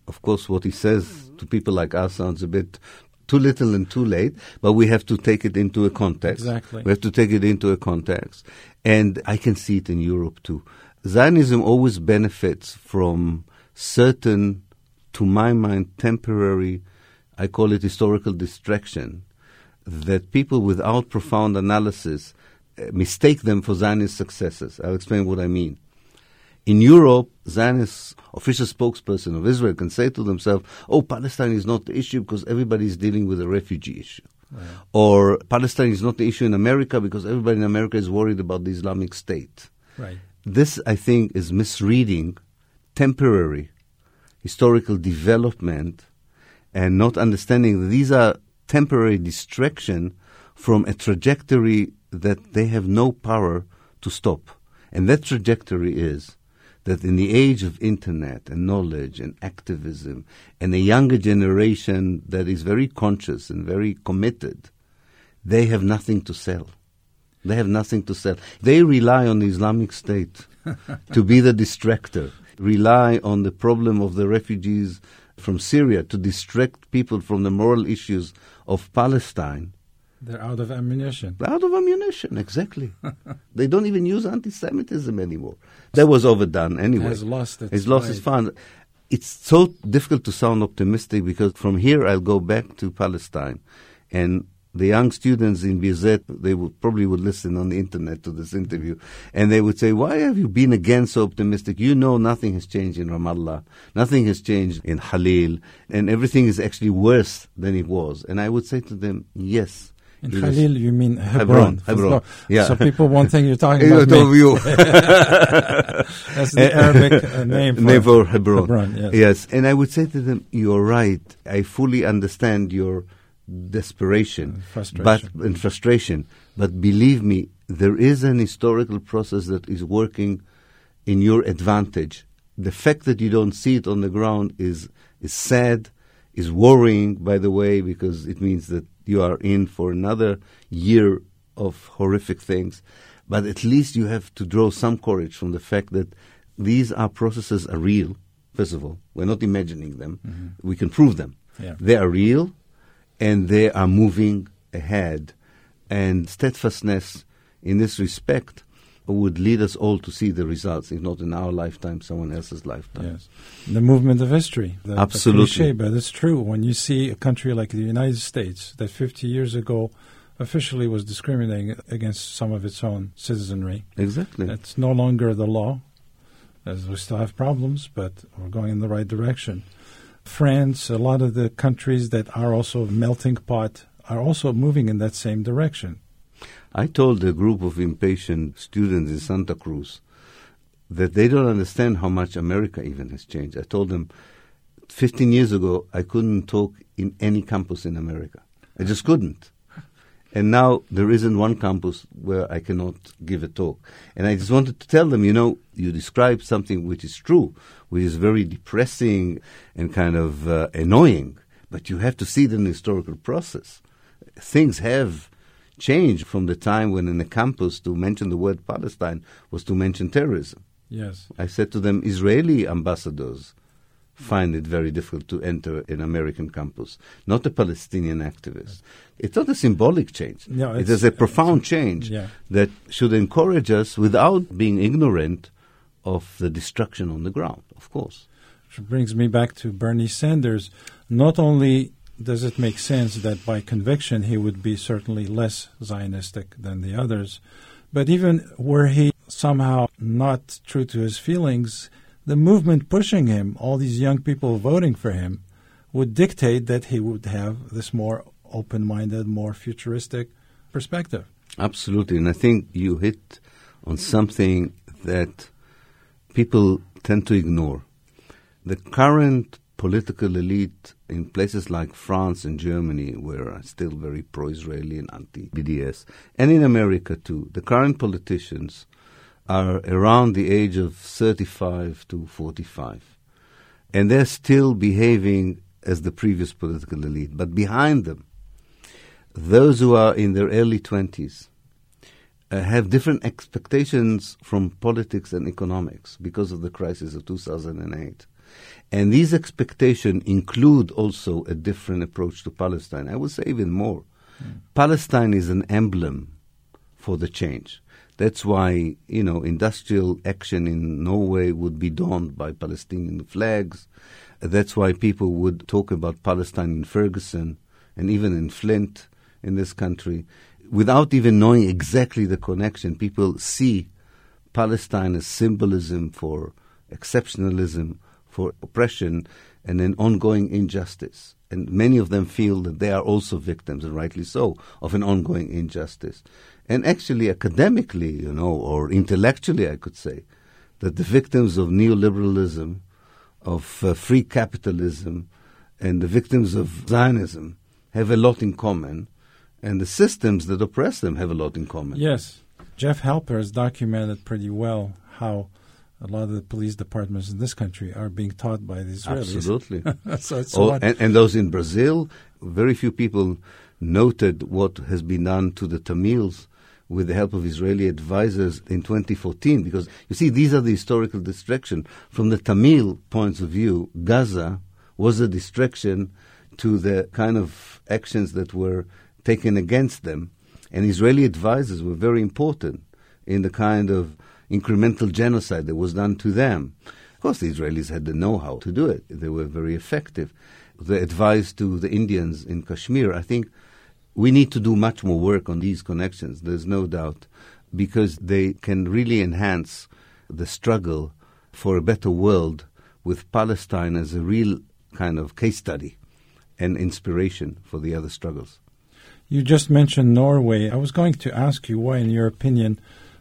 Of course, what he says to people like us sounds a bit too little and too late, but we have to take it into a context. Exactly. We have to take it into a context. And I can see it in Europe too. Zionism always benefits from certain, to my mind, temporary, I call it historical distraction, that people without profound analysis uh, mistake them for Zionist successes. I'll explain what I mean. In Europe, Zionist official spokesperson of Israel can say to themselves, oh, Palestine is not the issue because everybody is dealing with a refugee issue. Right. Or Palestine is not the issue in America because everybody in America is worried about the Islamic State. Right. This, I think, is misreading temporary historical development and not understanding that these are temporary distraction from a trajectory that they have no power to stop. And that trajectory is that in the age of internet and knowledge and activism and a younger generation that is very conscious and very committed, they have nothing to sell. They have nothing to sell. They rely on the Islamic State <laughs> to be the distractor, rely on the problem of the refugees from Syria to distract people from the moral issues of Palestine they're out of ammunition. They're out of ammunition, exactly. <laughs> they don't even use anti-Semitism anymore. That was overdone anyway. It has lost its It's lost its fun. It's so difficult to sound optimistic because from here I'll go back to Palestine, and the young students in Birzeit, they would probably would listen on the internet to this interview, and they would say, "Why have you been again so optimistic? You know nothing has changed in Ramallah, nothing has changed in Halil, and everything is actually worse than it was." And I would say to them, "Yes." In Khalil, you mean Hebron. Hebron. Hebron. Yeah. So people won't think you're talking <laughs> about me. you. <laughs> That's the Arabic uh, <laughs> name for, name for Hebron. Hebron yes. yes. And I would say to them, you're right. I fully understand your desperation and frustration. But, and frustration. But believe me, there is an historical process that is working in your advantage. The fact that you don't see it on the ground is, is sad, is worrying, by the way, because it means that you are in for another year of horrific things. But at least you have to draw some courage from the fact that these are processes are real. First of all, we're not imagining them. Mm-hmm. We can prove them. Yeah. They are real, and they are moving ahead. And steadfastness in this respect would lead us all to see the results, if not in our lifetime, someone else's lifetime. Yes. The movement of history. The, Absolutely. The cliche, but it's true. When you see a country like the United States that 50 years ago officially was discriminating against some of its own citizenry. Exactly. It's no longer the law, as we still have problems, but we're going in the right direction. France, a lot of the countries that are also melting pot are also moving in that same direction. I told a group of impatient students in Santa Cruz that they don't understand how much America even has changed. I told them 15 years ago I couldn't talk in any campus in America. I just couldn't. And now there isn't one campus where I cannot give a talk. And I just wanted to tell them, you know, you describe something which is true, which is very depressing and kind of uh, annoying, but you have to see it the historical process. Things have changed from the time when in a campus to mention the word Palestine was to mention terrorism. Yes. I said to them, Israeli ambassadors find it very difficult to enter an American campus, not a Palestinian activist. It's not a symbolic change. No, it is a profound change yeah. that should encourage us without being ignorant of the destruction on the ground, of course. Which brings me back to Bernie Sanders. Not only does it make sense that by conviction he would be certainly less Zionistic than the others? But even were he somehow not true to his feelings, the movement pushing him, all these young people voting for him, would dictate that he would have this more open minded, more futuristic perspective. Absolutely. And I think you hit on something that people tend to ignore. The current political elite in places like France and Germany, where are still very pro Israeli and anti BDS, and in America too, the current politicians are around the age of 35 to 45. And they're still behaving as the previous political elite, but behind them, those who are in their early 20s uh, have different expectations from politics and economics because of the crisis of 2008. And these expectations include also a different approach to Palestine. I would say even more. Mm. Palestine is an emblem for the change. That's why, you know, industrial action in Norway would be donned by Palestinian flags. That's why people would talk about Palestine in Ferguson and even in Flint in this country without even knowing exactly the connection, people see Palestine as symbolism for exceptionalism, for oppression, and an ongoing injustice. And many of them feel that they are also victims, and rightly so, of an ongoing injustice. And actually, academically, you know, or intellectually, I could say, that the victims of neoliberalism, of uh, free capitalism, and the victims of Zionism have a lot in common and the systems that oppress them have a lot in common. Yes. Jeff Halper has documented pretty well how a lot of the police departments in this country are being taught by the Israelis. Absolutely. <laughs> so oh, and, and, those in Brazil, very few people noted what has been done to the Tamils with the help of Israeli advisors in 2014. Because you see, these are the historical distraction. From the Tamil points of view, Gaza was a distraction to the kind of actions that were taken against them. And Israeli advisors were very important in the kind of incremental genocide that was done to them. Of course, the Israelis had the know how to do it, they were very effective. The advice to the Indians in Kashmir, I think we need to do much more work on these connections, there's no doubt, because they can really enhance the struggle for a better world with Palestine as a real kind of case study and inspiration for the other struggles. You just mentioned Norway. I was going to ask you why, in your opinion,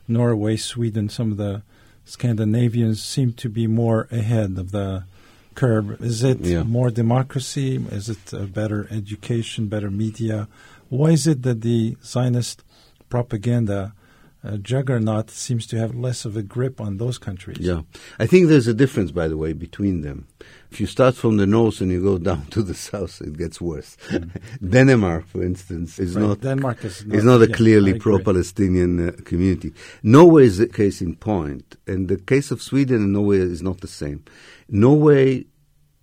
Norway, Sweden, some of the Scandinavians seem to be more ahead of the curve. Is it yeah. more democracy? Is it a better education, better media? Why is it that the Zionist propaganda uh, juggernaut seems to have less of a grip on those countries. Yeah. I think there's a difference, by the way, between them. If you start from the north and you go <laughs> down to the south, it gets worse. Mm. <laughs> Denmark, for instance, is right. not Denmark is not, is not a clearly pro-Palestinian uh, community. Norway is a case in point, and the case of Sweden and Norway is not the same. Norway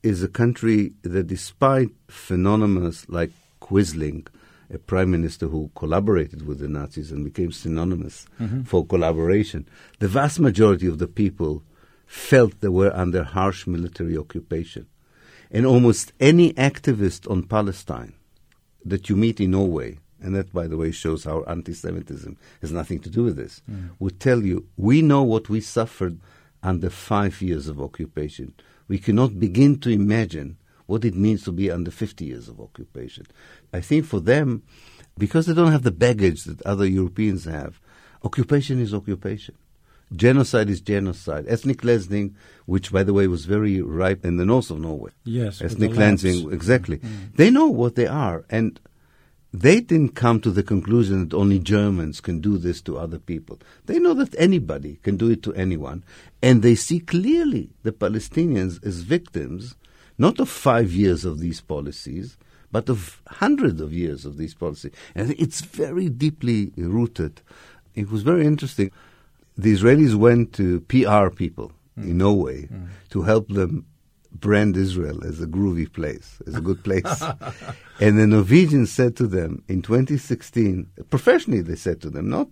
is a country that, despite phenomena like Quisling, a prime minister who collaborated with the Nazis and became synonymous mm-hmm. for collaboration. The vast majority of the people felt they were under harsh military occupation. And almost any activist on Palestine that you meet in Norway, and that, by the way, shows how anti Semitism has nothing to do with this, mm. would tell you we know what we suffered under five years of occupation. We cannot begin to imagine what it means to be under 50 years of occupation. I think for them, because they don't have the baggage that other Europeans have, occupation is occupation. Genocide is genocide. Ethnic cleansing, which by the way was very ripe in the north of Norway. Yes. Ethnic cleansing, exactly. Mm. They know what they are. And they didn't come to the conclusion that only Germans can do this to other people. They know that anybody can do it to anyone. And they see clearly the Palestinians as victims not of five years of these policies, but of hundreds of years of these policies. And it's very deeply rooted. It was very interesting. The Israelis went to PR people mm. in Norway mm. to help them brand Israel as a groovy place, as a good place. <laughs> and the Norwegians said to them in 2016, professionally they said to them, not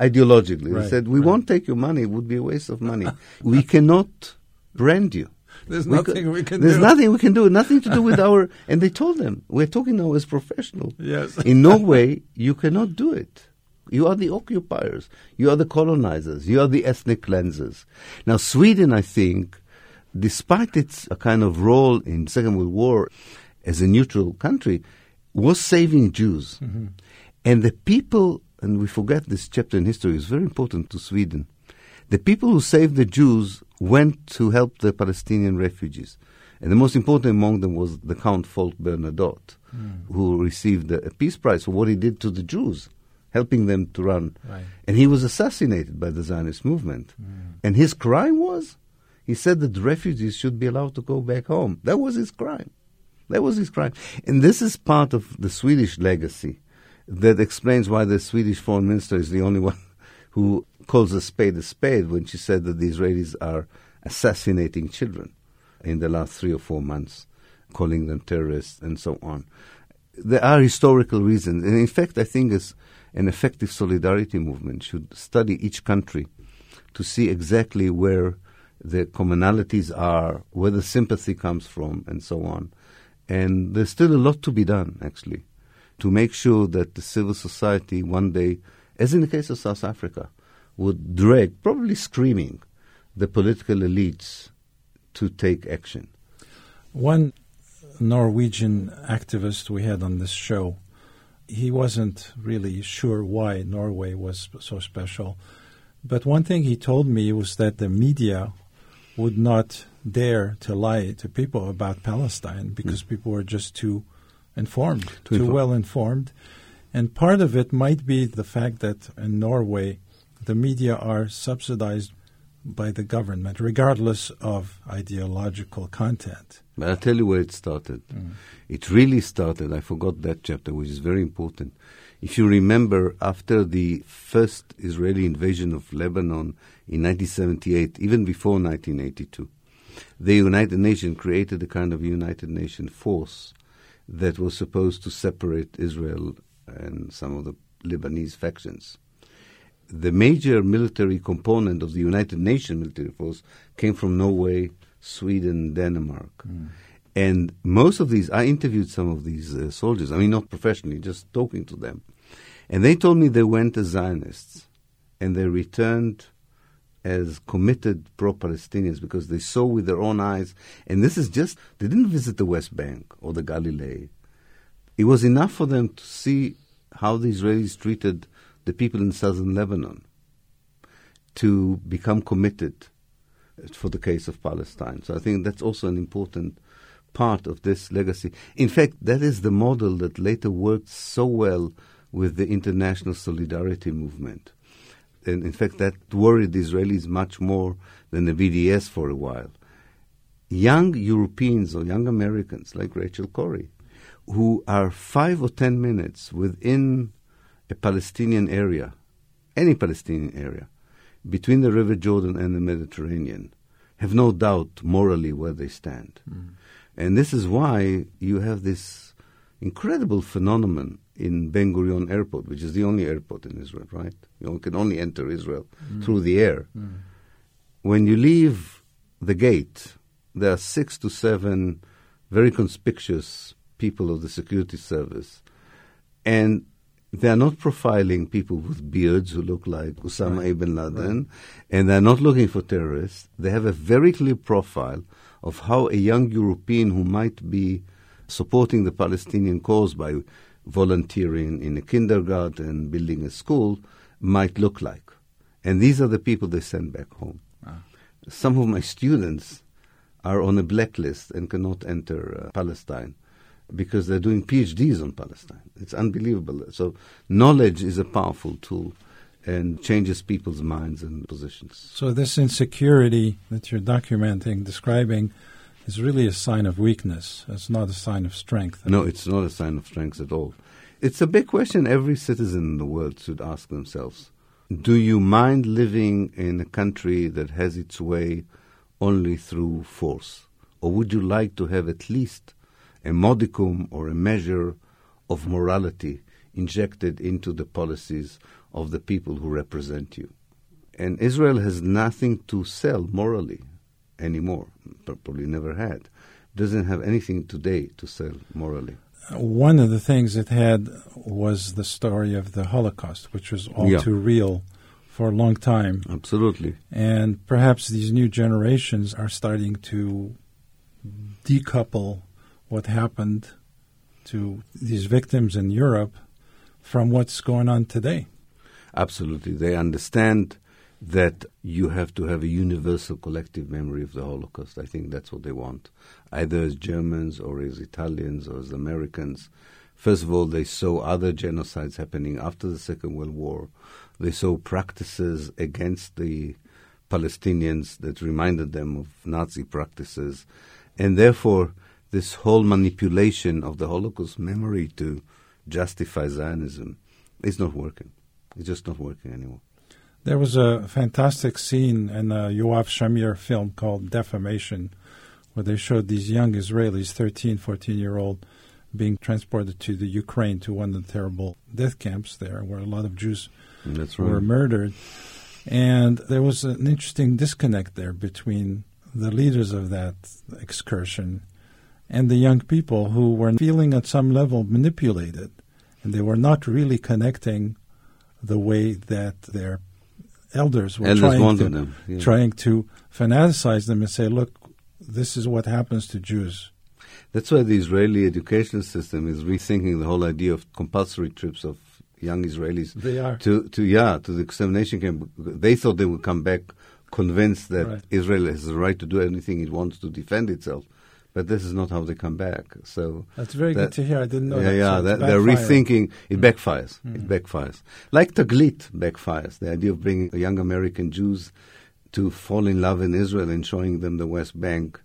ideologically, right, they said, we right. won't take your money, it would be a waste of money. we cannot brand you. There's we nothing could, we can do. there's do. nothing we can do. Nothing to do with <laughs> our. And they told them, we're talking now as professional. Yes. <laughs> In Norway, you cannot do it. You are the occupiers. You are the colonizers. You are the ethnic cleansers. Now, Sweden, I think, despite its a kind of role in Second World War as a neutral country, was saving Jews. Mm-hmm. And the people, and we forget this chapter in history, is very important to Sweden. The people who saved the Jews went to help the Palestinian refugees. And the most important among them was the Count Folke Bernadotte, mm. who received a Peace Prize for what he did to the Jews, helping them to run. Right. And he was assassinated by the Zionist movement. Mm. And his crime was he said that refugees should be allowed to go back home. That was his crime. That was his crime. And this is part of the Swedish legacy that explains why the Swedish foreign minister is the only <laughs> one who calls a spade a spade when she said that the Israelis are assassinating children in the last three or four months, calling them terrorists and so on. There are historical reasons. And in fact, I think as an effective solidarity movement should study each country to see exactly where the commonalities are, where the sympathy comes from, and so on. And there's still a lot to be done, actually, to make sure that the civil society one day, as in the case of South Africa, would drag, probably screaming, the political elites to take action. One Norwegian activist we had on this show, he wasn't really sure why Norway was so special. But one thing he told me was that the media would not dare to lie to people about Palestine because mm. people were just too informed, too, too well informed. And part of it might be the fact that in Norway, the media are subsidized by the government, regardless of ideological content. But I'll tell you where it started. Mm. It really started, I forgot that chapter, which is very important. If you remember, after the first Israeli invasion of Lebanon in 1978, even before 1982, the United Nations created a kind of United Nations force that was supposed to separate Israel and some of the Lebanese factions the major military component of the United Nations military force came from Norway, Sweden, Denmark. Mm. And most of these, I interviewed some of these uh, soldiers, I mean, not professionally, just talking to them. And they told me they went as Zionists and they returned as committed pro Palestinians because they saw with their own eyes. And this is just, they didn't visit the West Bank or the Galilee. It was enough for them to see how the Israelis treated the people in southern Lebanon to become committed for the case of Palestine. So I think that's also an important part of this legacy. In fact, that is the model that later worked so well with the international solidarity movement. And in fact, that worried the Israelis much more than the BDS for a while. Young Europeans or young Americans like Rachel Corrie, who are five or ten minutes within a Palestinian area, any Palestinian area, between the River Jordan and the Mediterranean, have no doubt morally where they stand. Mm. And this is why you have this incredible phenomenon in Ben Gurion Airport, which is the only airport in Israel, right? You can only enter Israel mm. through the air. Mm. When you leave the gate, there are six to seven very conspicuous people of the security service. And they are not profiling people with beards who look like Osama right. ibn Laden, right. and they're not looking for terrorists. They have a very clear profile of how a young European who might be supporting the Palestinian cause by volunteering in a kindergarten, and building a school, might look like. And these are the people they send back home. Ah. Some of my students are on a blacklist and cannot enter uh, Palestine because they're doing PhDs on Palestine. It's unbelievable. So knowledge is a powerful tool and changes people's minds and positions. So this insecurity that you're documenting, describing, is really a sign of weakness. It's not a sign of strength. No, it's not a sign of strength at all. It's a big question every citizen in the world should ask themselves. Do you mind living in a country that has its way only through force? Or would you like to have at least a modicum or a measure of morality injected into the policies of the people who represent you. And Israel has nothing to sell morally anymore, probably never had. Doesn't have anything today to sell morally. Uh, one of the things it had was the story of the Holocaust, which was all yeah. too real for a long time. Absolutely. And perhaps these new generations are starting to decouple what happened to these victims in Europe from what's going on today. Absolutely. They understand that you have to have a universal collective memory of the Holocaust. I think that's what they want, either as Germans or as Italians or as Americans. First of all, they saw other genocides happening after the Second World War. They saw practices against the Palestinians that reminded them of Nazi practices. And therefore, this whole manipulation of the Holocaust memory to justify Zionism is not working. It's just not working anymore. There was a fantastic scene in a Yoav Shamir film called Defamation, where they showed these young Israelis, 13, 14 year old, being transported to the Ukraine to one of the terrible death camps there, where a lot of Jews right. were murdered. And there was an interesting disconnect there between the leaders of that excursion and the young people who were feeling at some level manipulated. And they were not really connecting the way that their elders were Elders trying, to, them, yeah. trying to fanaticize them and say, look, this is what happens to Jews. That's why the Israeli education system is rethinking the whole idea of compulsory trips of young Israelis They are. to, to yeah to the extermination camp. They thought they would come back convinced that Right. Israel has the right to do anything it wants to defend itself. But this is not how they come back. So That's very that- good to hear. I didn't know yeah, that. yeah, So that, they're rethinking. It backfires. Mm. It backfires. Like Taglit backfires. The idea of bringing young American Jews to fall in love in Israel and showing them the West Bank,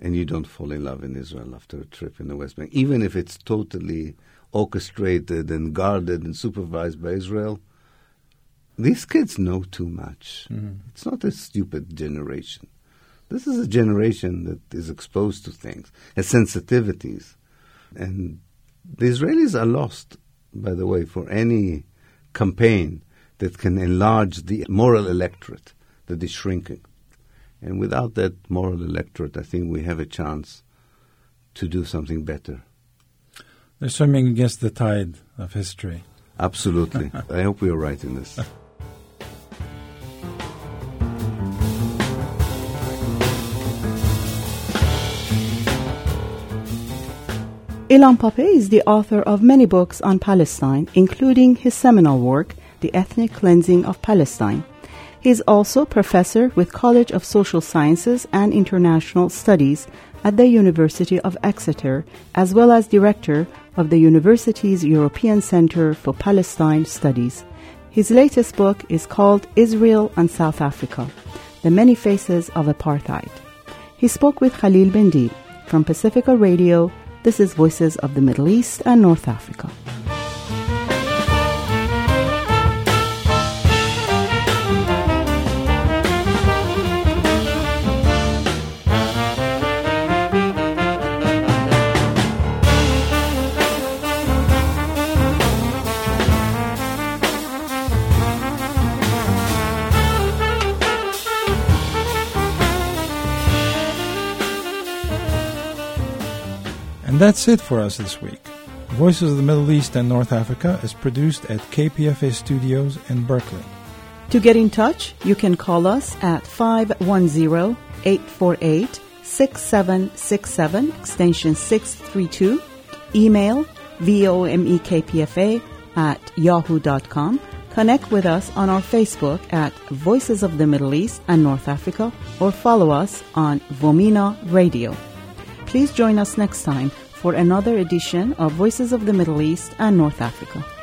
and you don't fall in love in Israel after a trip in the West Bank, even if it's totally orchestrated and guarded and supervised by Israel. These kids know too much. Mhm. It's not a stupid generation. This is a generation that is exposed to things, has sensitivities. And the Israelis are lost, by the way, for any campaign that can enlarge the moral electorate that is shrinking. And without that moral electorate, I think we have a chance to do something better. They're swimming against the tide of history. Absolutely. <laughs> I hope we are right in this. Ilan Pappé is the author of many books on Palestine, including his seminal work, The Ethnic Cleansing of Palestine. He is also professor with College of Social Sciences and International Studies at the University of Exeter, as well as director of the university's European Center for Palestine Studies. His latest book is called Israel and South Africa The Many Faces of Apartheid. He spoke with Khalil Bendib from Pacifica Radio. This is Voices of the Middle East and North Africa. That's it for us this week. Voices of the Middle East and North Africa is produced at KPFA Studios in Berkeley. To get in touch, you can call us at 510 848 6767, extension 632, email vomekpfa at yahoo.com. Connect with us on our Facebook at Voices of the Middle East and North Africa or follow us on VOMENA Radio. Please join us next time for another edition of Voices of the Middle East and North Africa.